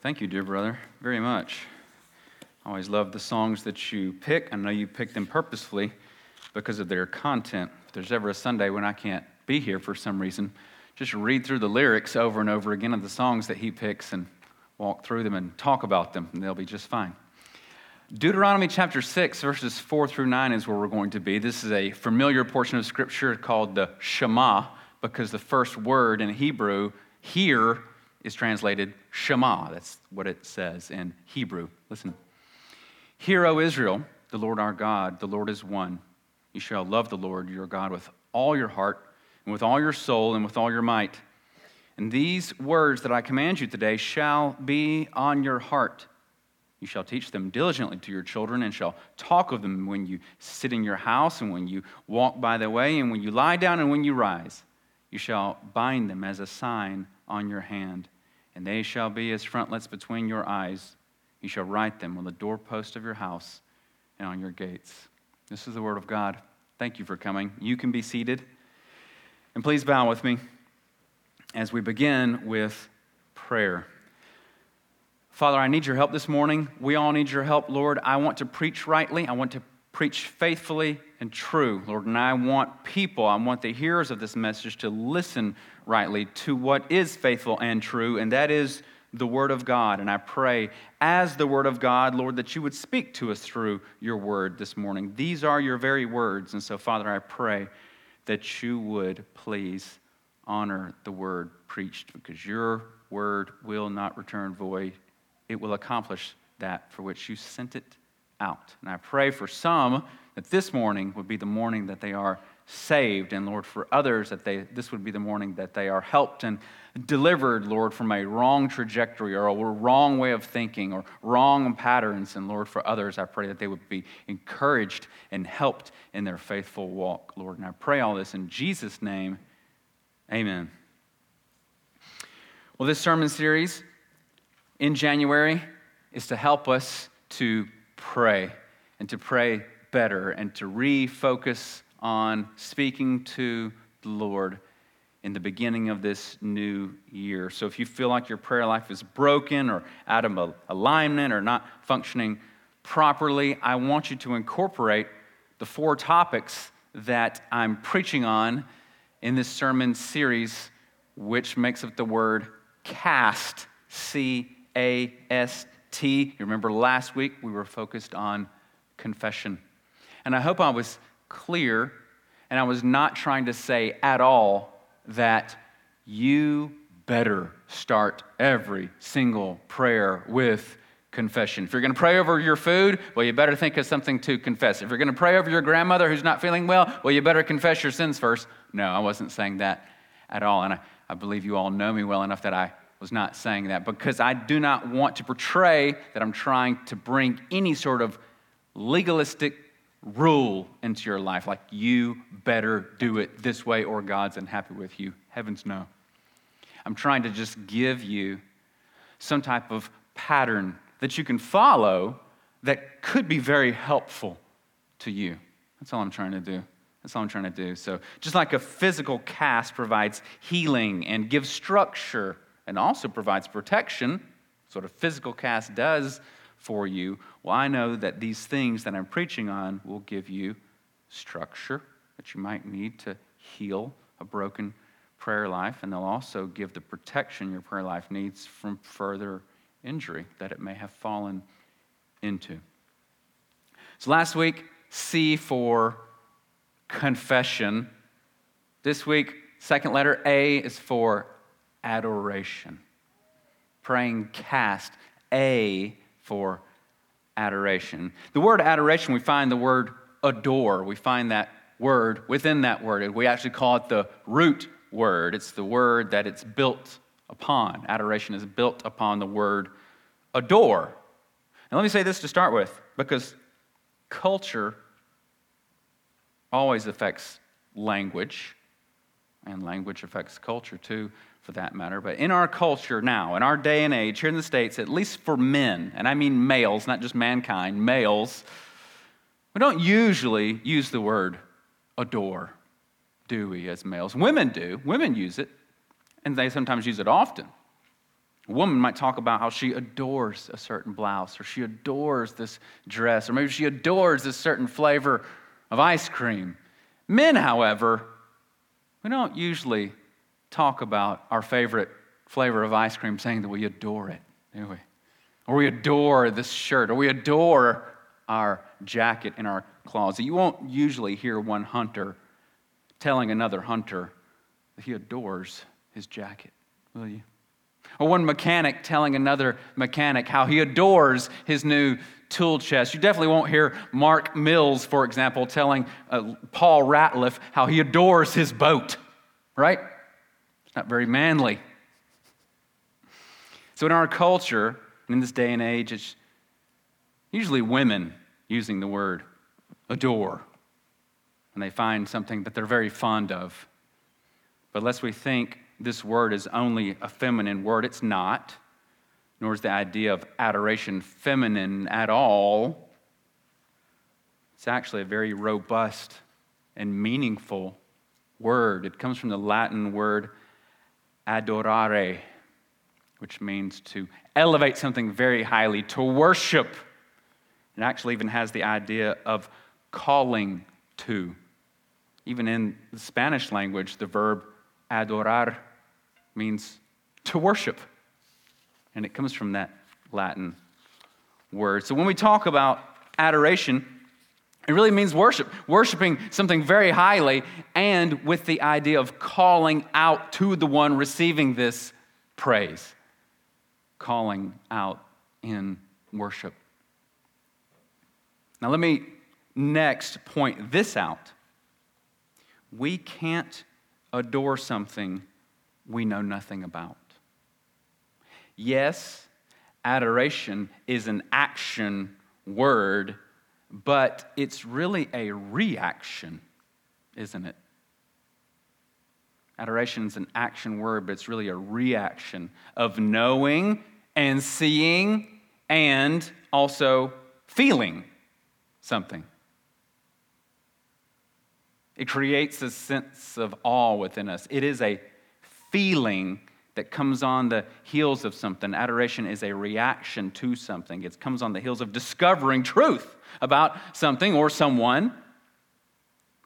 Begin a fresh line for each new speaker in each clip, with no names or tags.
Thank you, dear brother, very much. I always love the songs that you pick. I know you pick them purposefully because of their content. If there's ever a Sunday when I can't be here for some reason, just read through the lyrics over and over again of the songs that he picks and walk through them and talk about them, and they'll be just fine. Deuteronomy chapter 6, verses 4 through 9 is where we're going to be. This is a familiar portion of scripture called the Shema, because the first word in Hebrew, here, is translated Shema. That's what it says in Hebrew. Listen. Hear, O Israel, the Lord our God, the Lord is one. You shall love the Lord your God with all your heart, and with all your soul, and with all your might. And these words that I command you today shall be on your heart. You shall teach them diligently to your children, and shall talk of them when you sit in your house, and when you walk by the way, and when you lie down, and when you rise. You shall bind them as a sign on your hand, and they shall be as frontlets between your eyes. You shall write them on the doorpost of your house and on your gates. This is the word of God. Thank you for coming. You can be seated. And please bow with me as we begin with prayer. Father, I need your help this morning. We all need your help, Lord. I want to preach rightly. I want to preach faithfully and true, Lord. And I want people, I want the hearers of this message to listen rightly to what is faithful and true, and that is the Word of God. And I pray, as the Word of God, Lord, that you would speak to us through your Word this morning. These are your very words. And so, Father, I pray that you would please honor the Word preached, because your Word will not return void. It will accomplish that for which you sent it out. And I pray for some that this morning would be the morning that they are saved, and Lord, for others that they this would be the morning that they are helped and delivered, Lord, from a wrong trajectory or a wrong way of thinking or wrong patterns. And Lord, for others, I pray that they would be encouraged and helped in their faithful walk, Lord. And I pray all this in Jesus' name. Amen. Well, this sermon series in January is to help us to pray and to pray better and to refocus on speaking to the Lord in the beginning of this new year. So if you feel like your prayer life is broken or out of alignment or not functioning properly, I want you to incorporate the four topics that I'm preaching on in this sermon series, which makes up the word cast, C A S T. You remember last week we were focused on confession. And I hope I was clear and I was not trying to say at all that you better start every single prayer with confession. If you're going to pray over your food, well, you better think of something to confess. If you're going to pray over your grandmother who's not feeling well, well, you better confess your sins first. No, I wasn't saying that at all. And I, I believe you all know me well enough that I was not saying that because I do not want to portray that I'm trying to bring any sort of legalistic rule into your life, like you better do it this way or God's unhappy with you. Heavens no. I'm trying to just give you some type of pattern that you can follow that could be very helpful to you. That's all I'm trying to do. That's all I'm trying to do. So, just like a physical cast provides healing and gives structure and also provides protection, sort of physical cast does for you. Well, I know that these things that I'm preaching on will give you structure that you might need to heal a broken prayer life, and they'll also give the protection your prayer life needs from further injury that it may have fallen into. So last week, C for confession. This week, second letter A is for adoration. Praying cast A for adoration. The word adoration, we find the word adore. We find that word within that word. We actually call it the root word. It's the word that it's built upon. Adoration is built upon the word adore. And let me say this to start with, because culture always affects language, and language affects culture too for that matter. But in our culture now, in our day and age, here in the States, at least for men, and I mean males, not just mankind, males, we don't usually use the word adore, do we, as males? Women do. Women use it, and they sometimes use it often. A woman might talk about how she adores a certain blouse, or she adores this dress, or maybe she adores this certain flavor of ice cream. Men, however, we don't usually talk about our favorite flavor of ice cream saying that we adore it, do we? Or we adore this shirt, or we adore our jacket in our closet. You won't usually hear one hunter telling another hunter that he adores his jacket, will you? Or one mechanic telling another mechanic how he adores his new tool chest. You definitely won't hear Mark Mills, for example, telling uh, Paul Ratliff how he adores his boat, right? Not very manly. So, in our culture, in this day and age, it's usually women using the word adore when they find something that they're very fond of. But lest we think this word is only a feminine word, it's not, nor is the idea of adoration feminine at all. It's actually a very robust and meaningful word. It comes from the Latin word adorare, which means to elevate something very highly, to worship. It actually even has the idea of calling to. Even in the Spanish language, the verb adorar means to worship. And it comes from that Latin word. So when we talk about adoration, it really means worship, worshiping something very highly, and with the idea of calling out to the one receiving this praise. Calling out in worship. Now, let me next point this out. We can't adore something we know nothing about. Yes, adoration is an action word, but it's really a reaction, isn't it? Adoration is an action word, but it's really a reaction of knowing and seeing and also feeling something. It creates a sense of awe within us. It is a feeling that comes on the heels of something. Adoration is a reaction to something, it comes on the heels of discovering truth about something or someone,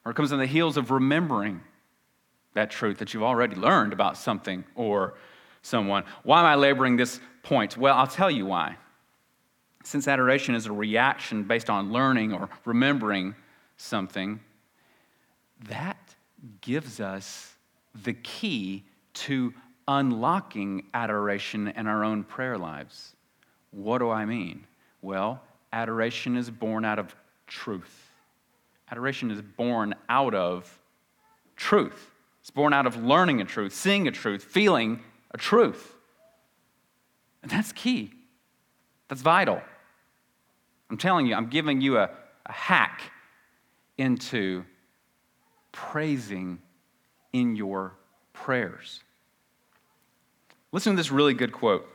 or it comes on the heels of remembering that truth that you've already learned about something or someone. Why am I laboring this point? Well, I'll tell you why. Since adoration is a reaction based on learning or remembering something, that gives us the key to unlocking adoration in our own prayer lives. What do I mean? Well, adoration is born out of truth. Adoration is born out of truth. It's born out of learning a truth, seeing a truth, feeling a truth. And that's key. That's vital. I'm telling you, I'm giving you a, a hack into praising in your prayers. Listen to this really good quote.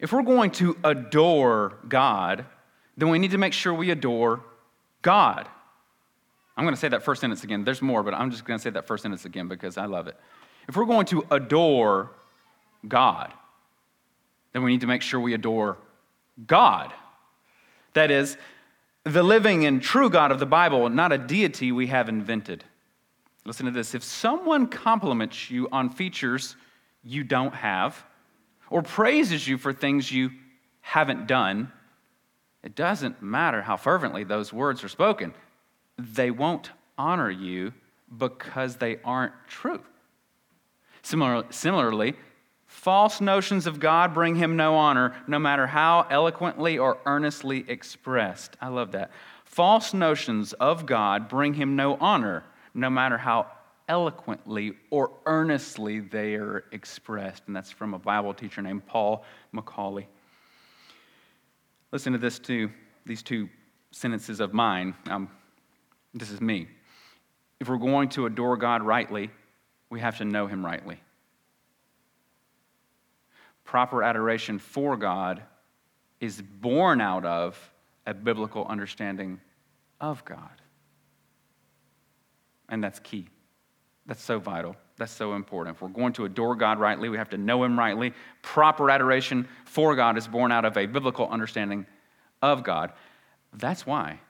If we're going to adore God, then we need to make sure we adore God. I'm going to say that first sentence again. There's more, but I'm just going to say that first sentence again because I love it. If we're going to adore God, then we need to make sure we adore God. That is, the living and true God of the Bible, not a deity we have invented. Listen to this. If someone compliments you on features you don't have, or praises you for things you haven't done, it doesn't matter how fervently those words are spoken. They won't honor you because they aren't true. Similar, similarly, false notions of God bring him no honor, no matter how eloquently or earnestly expressed. I love that. False notions of God bring him no honor, no matter how eloquently or earnestly they are expressed. And that's from a Bible teacher named Paul McAuley. Listen to this too, these two sentences of mine. Um, this is me. If we're going to adore God rightly, we have to know Him rightly. Proper adoration for God is born out of a biblical understanding of God. And that's key. That's so vital. That's so important. If we're going to adore God rightly, we have to know Him rightly. Proper adoration for God is born out of a biblical understanding of God. That's why,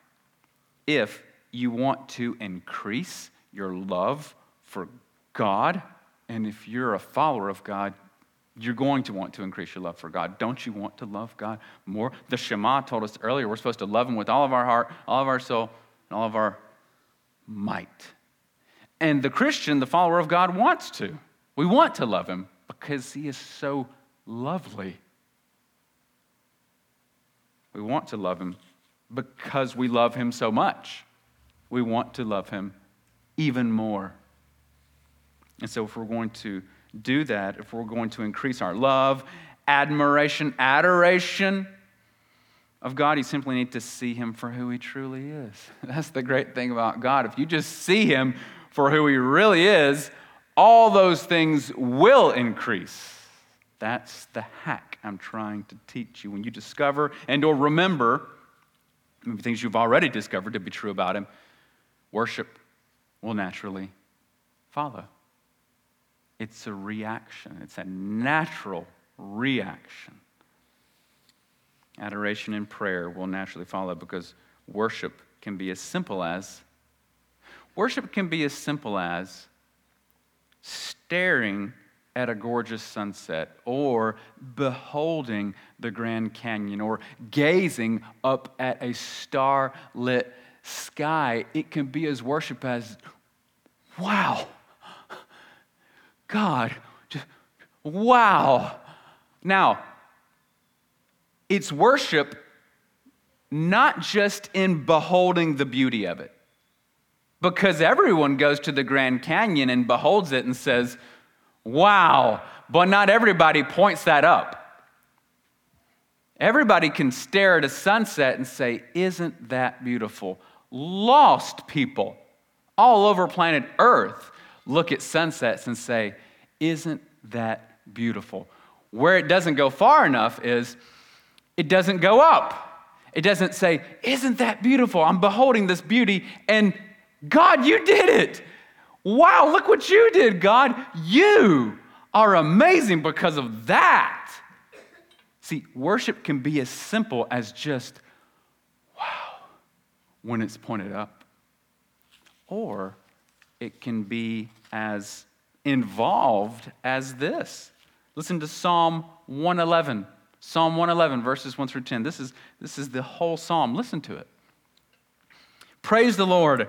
if you want to increase your love for God, and if you're a follower of God, you're going to want to increase your love for God. Don't you want to love God more? The Shema told us earlier we're supposed to love Him with all of our heart, all of our soul, and all of our might. And the Christian, the follower of God, wants to. We want to love Him because He is so lovely. We want to love Him because we love Him so much. We want to love Him even more. And so, if we're going to do that, if we're going to increase our love, admiration, adoration of God, you simply need to see Him for who He truly is. That's the great thing about God. If you just see Him for who He really is, all those things will increase. That's the hack I'm trying to teach you. When you discover and or remember things you've already discovered to be true about him, worship will naturally follow. It's a reaction, it's a natural reaction. Adoration and prayer will naturally follow because worship can be as simple as worship can be as simple as staring at a gorgeous sunset or beholding the Grand Canyon or gazing up at a star-lit sky. It can be as worship as wow. God, just wow. Now, it's worship not just in beholding the beauty of it, because everyone goes to the Grand Canyon and beholds it and says, wow, but not everybody points that up. Everybody can stare at a sunset and say, Isn't that beautiful? Lost people all over planet Earth look at sunsets and say, Isn't that beautiful? Where it doesn't go far enough is it doesn't go up. It doesn't say, Isn't that beautiful? I'm beholding this beauty, and God, you did it. Wow, look what you did, God. You are amazing because of that. See, worship can be as simple as just, wow, when it's pointed up, or it can be as involved as this. Listen to Psalm 111. Psalm 111, verses 1 through 10. This is, this is the whole psalm. Listen to it. Praise the Lord.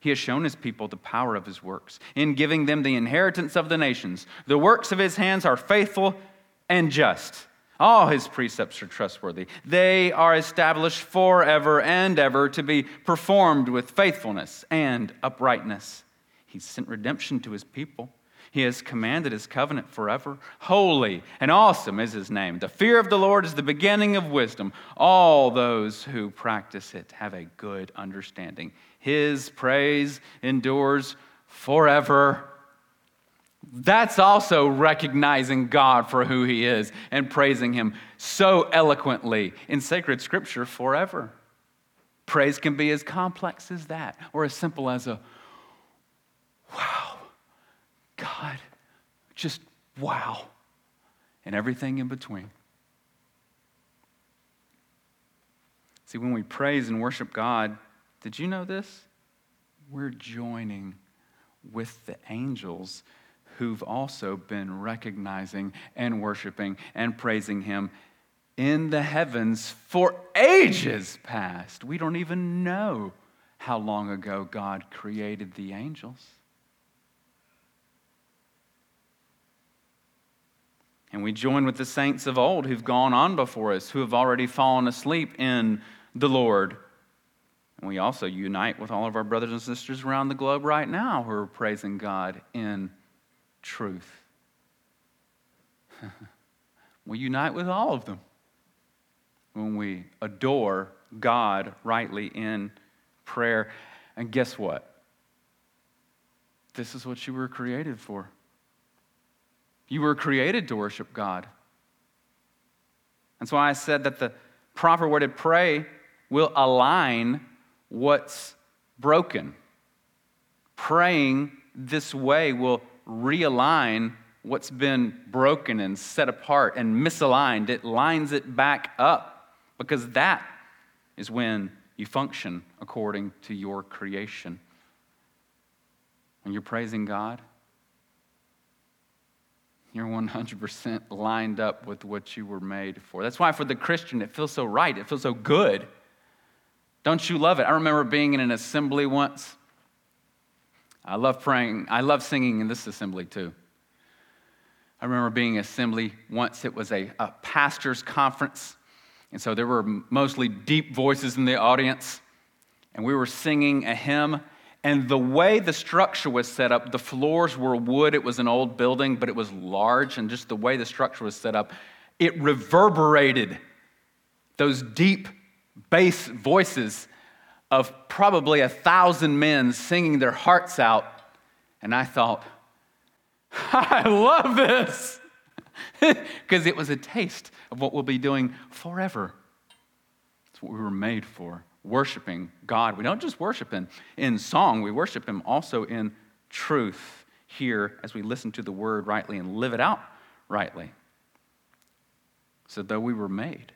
He has shown his people the power of his works in giving them the inheritance of the nations. The works of his hands are faithful and just. All his precepts are trustworthy. They are established forever and ever to be performed with faithfulness and uprightness. He sent redemption to his people. He has commanded his covenant forever. Holy and awesome is his name. The fear of the Lord is the beginning of wisdom. All those who practice it have a good understanding. His praise endures forever. That's also recognizing God for who he is and praising him so eloquently in sacred scripture forever. Praise can be as complex as that or as simple as a wow, God, just wow, and everything in between. See, when we praise and worship God, did you know this? We're joining with the angels who've also been recognizing and worshiping and praising Him in the heavens for ages past. We don't even know how long ago God created the angels. And we join with the saints of old who've gone on before us, who have already fallen asleep in the Lord. And we also unite with all of our brothers and sisters around the globe right now who are praising God in truth. we unite with all of them when we adore God rightly in prayer. And guess what? This is what you were created for. You were created to worship God. That's why I said that the proper way to pray will align what's broken. Praying this way will realign what's been broken and set apart and misaligned. It lines it back up because that is when you function according to your creation. When you're praising God, you're 100% lined up with what you were made for. That's why for the Christian, it feels so right. It feels so good. Don't you love it? I remember being in an assembly once. I love praying. I love singing in this assembly too. I remember being in assembly once. It was a, a pastor's conference. And so there were mostly deep voices in the audience. And we were singing a hymn. And the way the structure was set up, the floors were wood. It was an old building, but it was large. And just the way the structure was set up, it reverberated those deep bass voices of probably a thousand men singing their hearts out. And I thought, I love this because it was a taste of what we'll be doing forever. It's what we were made for worshiping God. We don't just worship Him in song, we worship Him also in truth here as we listen to the word rightly and live it out rightly. So, though we were made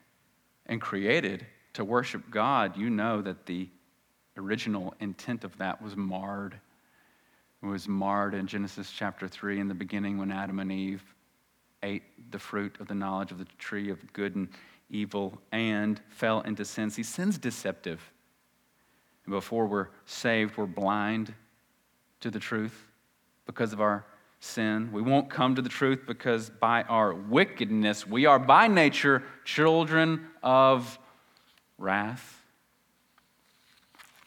and created to worship God, you know that the original intent of that was marred. It was marred in Genesis chapter 3 in the beginning when Adam and Eve ate the fruit of the knowledge of the tree of good and evil and fell into sin. See, sin's deceptive. And before we're saved, we're blind to the truth because of our sin. We won't come to the truth because by our wickedness, we are by nature children of wrath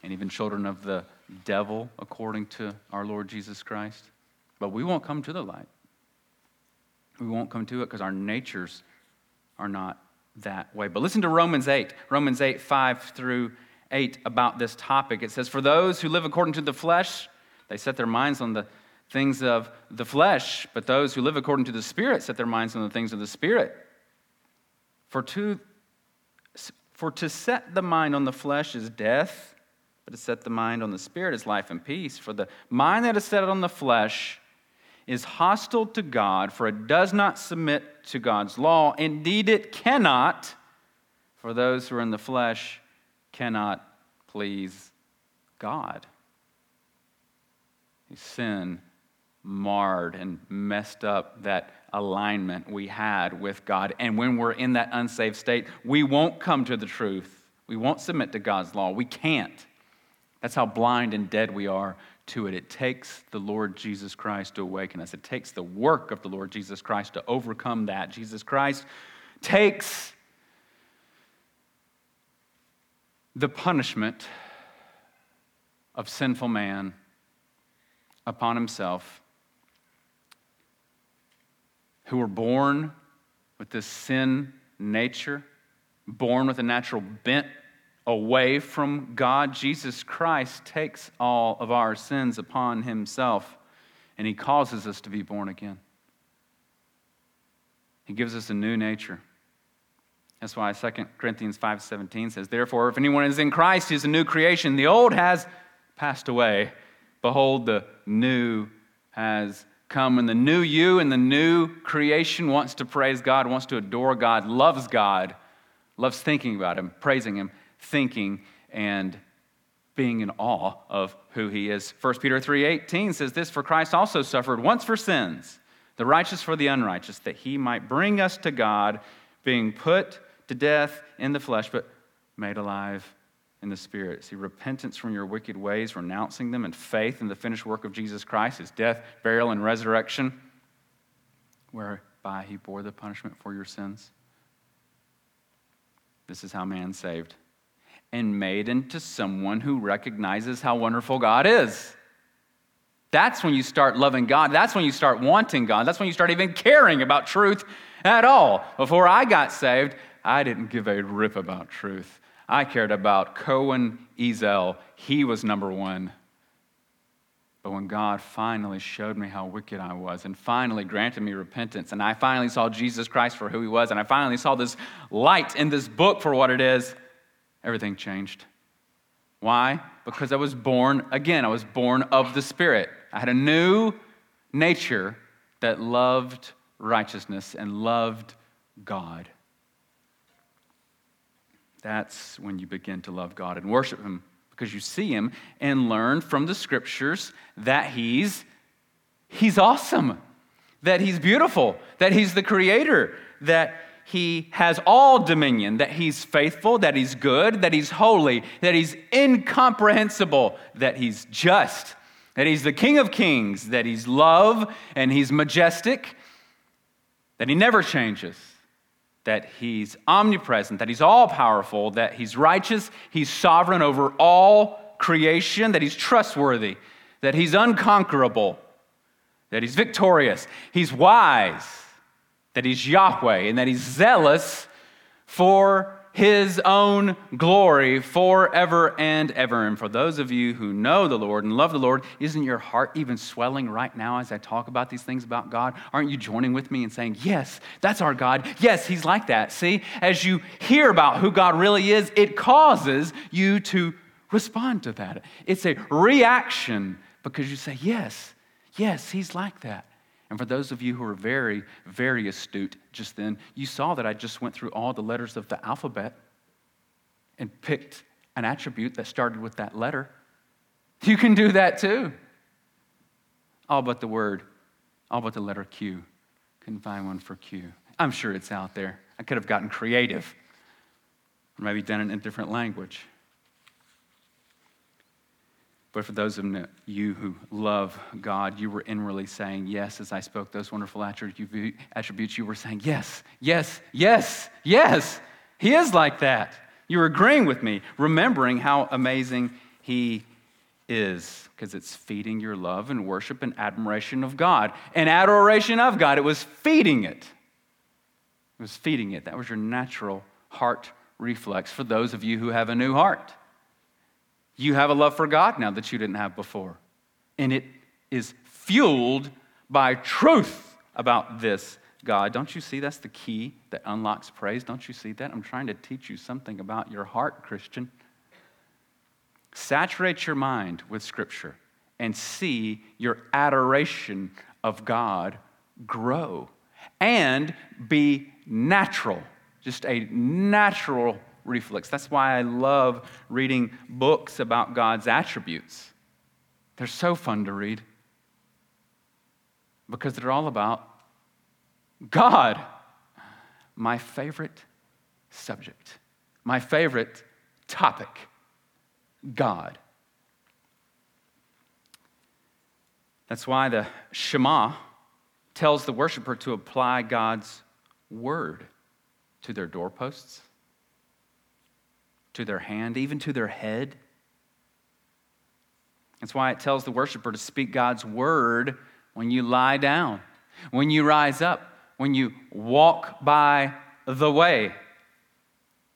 and even children of the devil, according to our Lord Jesus Christ. But we won't come to the light. We won't come to it because our natures are not that way. But listen to Romans 8, Romans 8, 5 through 8 about this topic. It says, For those who live according to the flesh, they set their minds on the things of the flesh, but those who live according to the Spirit set their minds on the things of the Spirit. For to, for to set the mind on the flesh is death, but to set the mind on the Spirit is life and peace. For the mind that is set on the flesh is hostile to God, for it does not submit to God's law. Indeed, it cannot, for those who are in the flesh cannot please God. Sin marred and messed up that alignment we had with God. And when we're in that unsaved state, we won't come to the truth. We won't submit to God's law. We can't. That's how blind and dead we are to it. It takes the Lord Jesus Christ to awaken us, it takes the work of the Lord Jesus Christ to overcome that. Jesus Christ takes the punishment of sinful man upon himself, who were born with this sin nature, born with a natural bent away from God, Jesus Christ takes all of our sins upon himself and he causes us to be born again. He gives us a new nature. That's why 2 Corinthians 5:17 says, "Therefore if anyone is in Christ, he is a new creation. The old has passed away. Behold, the new has come." And the new you and the new creation wants to praise God, wants to adore God, loves God, loves thinking about him, praising him, thinking and being in awe of who he is. 1 Peter 3:18 says this, "For Christ also suffered once for sins, the righteous for the unrighteous, that he might bring us to God, being put to death in the flesh, but made alive in the spirit." See, repentance from your wicked ways, renouncing them, and faith in the finished work of Jesus Christ, his death, burial, and resurrection, whereby he bore the punishment for your sins. This is how man saved and made into someone who recognizes how wonderful God is. That's when you start loving God. That's when you start wanting God. That's when you start even caring about truth at all. Before I got saved, I didn't give a rip about truth. I cared about Cohen Ezel. He was number one. But when God finally showed me how wicked I was and finally granted me repentance, and I finally saw Jesus Christ for who he was, and I finally saw this light in this book for what it is, everything changed. Why? Because I was born again. I was born of the Spirit. I had a new nature that loved righteousness and loved God. That's when you begin to love God and worship Him because you see him and learn from the scriptures that he's he's awesome, that he's beautiful, that he's the creator, that he has all dominion, that he's faithful, that he's good, that he's holy, that he's incomprehensible, that he's just, that he's the King of kings, that he's love and he's majestic, that he never changes that he's omnipresent, that he's all powerful, that he's righteous, he's sovereign over all creation, that he's trustworthy, that he's unconquerable, that he's victorious, he's wise, that he's Yahweh, and that he's zealous for his own glory forever and ever. And for those of you who know the Lord and love the Lord, isn't your heart even swelling right now as I talk about these things about God? Aren't you joining with me and saying, Yes, that's our God. Yes, He's like that. See, as you hear about who God really is, it causes you to respond to that. It's a reaction because you say, Yes, yes, He's like that. And for those of you who are very, very astute just then, you saw that I just went through all the letters of the alphabet and picked an attribute that started with that letter. You can do that too. All but the word, all but the letter Q. Couldn't find one for Q. I'm sure it's out there. I could have gotten creative, or maybe done it in a different language. But for those of you who love God, you were inwardly saying yes as I spoke those wonderful attributes. You were saying yes, yes, yes, yes. He is like that. You were agreeing with me, remembering how amazing He is, because it's feeding your love and worship and admiration of God. And adoration of God, it was feeding it. It was feeding it. That was your natural heart reflex for those of you who have a new heart. You have a love for God now that you didn't have before. And it is fueled by truth about this God. Don't you see that's the key that unlocks praise? Don't you see that? I'm trying to teach you something about your heart, Christian. Saturate your mind with Scripture and see your adoration of God grow and be natural, just a natural reflex. That's why I love reading books about God's attributes. They're so fun to read because they're all about God. My favorite subject, my favorite topic God. That's why the Shema tells the worshiper to apply God's word to their doorposts, to their hand, even to their head. That's why it tells the worshiper to speak God's word when you lie down, when you rise up, when you walk by the way.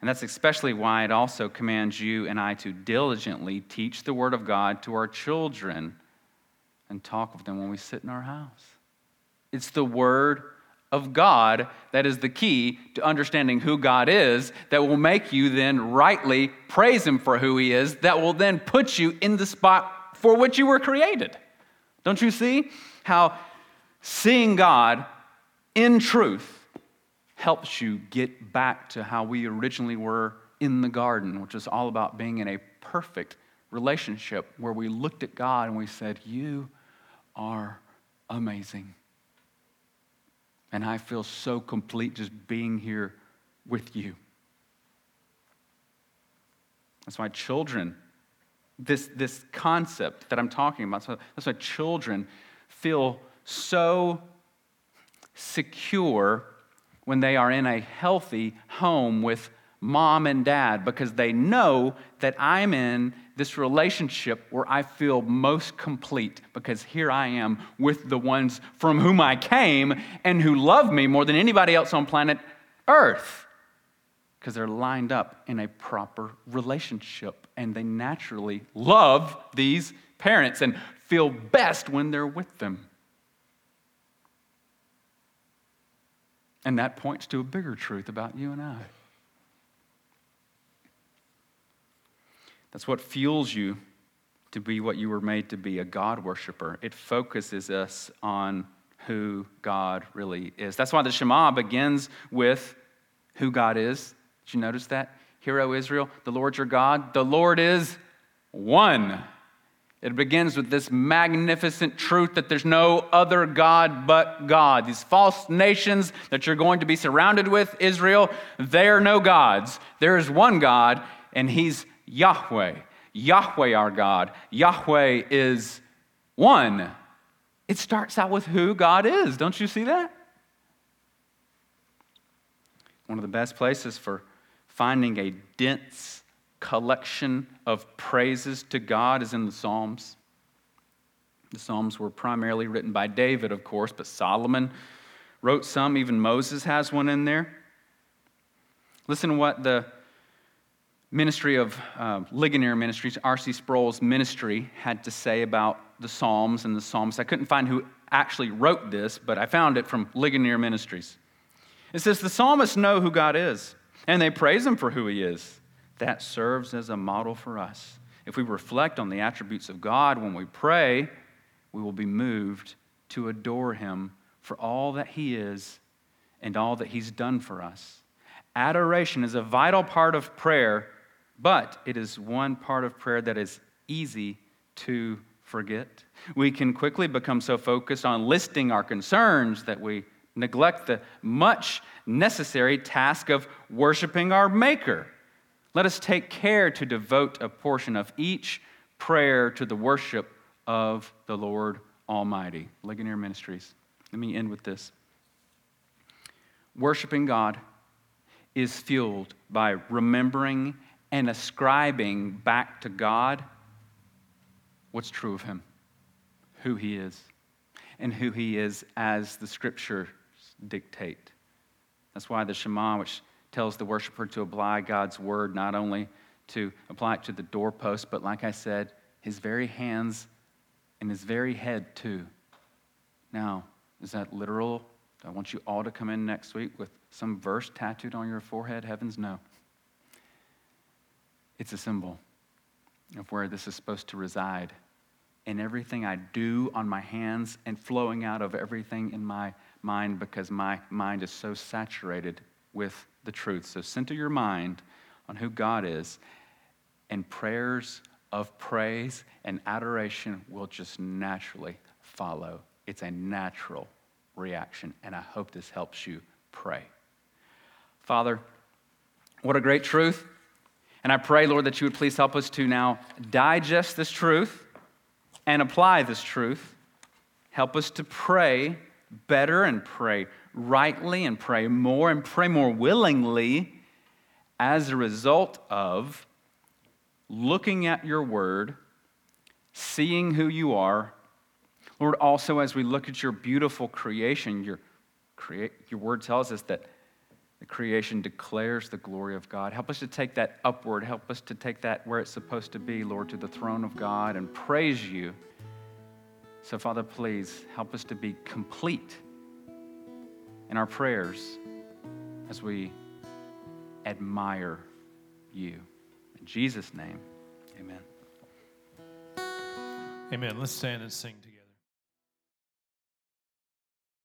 And that's especially why it also commands you and I to diligently teach the word of God to our children and talk with them when we sit in our house. It's the word of God that is the key to understanding who God is, that will make you then rightly praise Him for who He is, that will then put you in the spot for which you were created. Don't you see how seeing God in truth helps you get back to how we originally were in the garden, which is all about being in a perfect relationship where we looked at God and we said, You are amazing. And I feel so complete just being here with you. That's why children, this, this concept that I'm talking about, that's why children feel so secure when they are in a healthy home with mom and dad because they know that I'm in this relationship where I feel most complete because here I am with the ones from whom I came and who love me more than anybody else on planet Earth because they're lined up in a proper relationship and they naturally love these parents and feel best when they're with them. And that points to a bigger truth about you and I. That's what fuels you to be what you were made to be a God worshiper. It focuses us on who God really is. That's why the Shema begins with who God is. Did you notice that? Hear, O Israel, the Lord your God, the Lord is one. It begins with this magnificent truth that there's no other God but God. These false nations that you're going to be surrounded with, Israel, they are no gods. There is one God, and He's Yahweh. Yahweh, our God. Yahweh is one. It starts out with who God is. Don't you see that? One of the best places for finding a dense collection of praises to God is in the Psalms. The Psalms were primarily written by David, of course, but Solomon wrote some. Even Moses has one in there. Listen to what the ministry of uh, Ligonier Ministries, R.C. Sproul's ministry, had to say about the Psalms and the Psalms. I couldn't find who actually wrote this, but I found it from Ligonier Ministries. It says, The psalmists know who God is, and they praise him for who he is. That serves as a model for us. If we reflect on the attributes of God when we pray, we will be moved to adore him for all that he is and all that he's done for us. Adoration is a vital part of prayer but it is one part of prayer that is easy to forget. We can quickly become so focused on listing our concerns that we neglect the much necessary task of worshiping our Maker. Let us take care to devote a portion of each prayer to the worship of the Lord Almighty. Ligonier Ministries. Let me end with this. Worshiping God is fueled by remembering and ascribing back to God what's true of him, who he is, and who he is as the scriptures dictate. That's why the Shema, which tells the worshiper to apply God's word, not only to apply it to the doorpost, but like I said, his very hands and his very head too. Now, is that literal? I want you all to come in next week with some verse tattooed on your forehead? Heavens, no. It's a symbol of where this is supposed to reside. In everything I do on my hands and flowing out of everything in my mind because my mind is so saturated with the truth. So center your mind on who God is, and prayers of praise and adoration will just naturally follow. It's a natural reaction, and I hope this helps you pray. Father, what a great truth. And I pray, Lord, that you would please help us to now digest this truth and apply this truth. Help us to pray better and pray rightly and pray more and pray more willingly as a result of looking at your word, seeing who you are. Lord, also as we look at your beautiful creation, your, your word tells us that the creation declares the glory of God. Help us to take that upward. Help us to take that where it's supposed to be, Lord, to the throne of God and praise you. So, Father, please help us to be complete in our prayers as we admire you. In Jesus' name, amen.
Amen. Let's stand and sing together.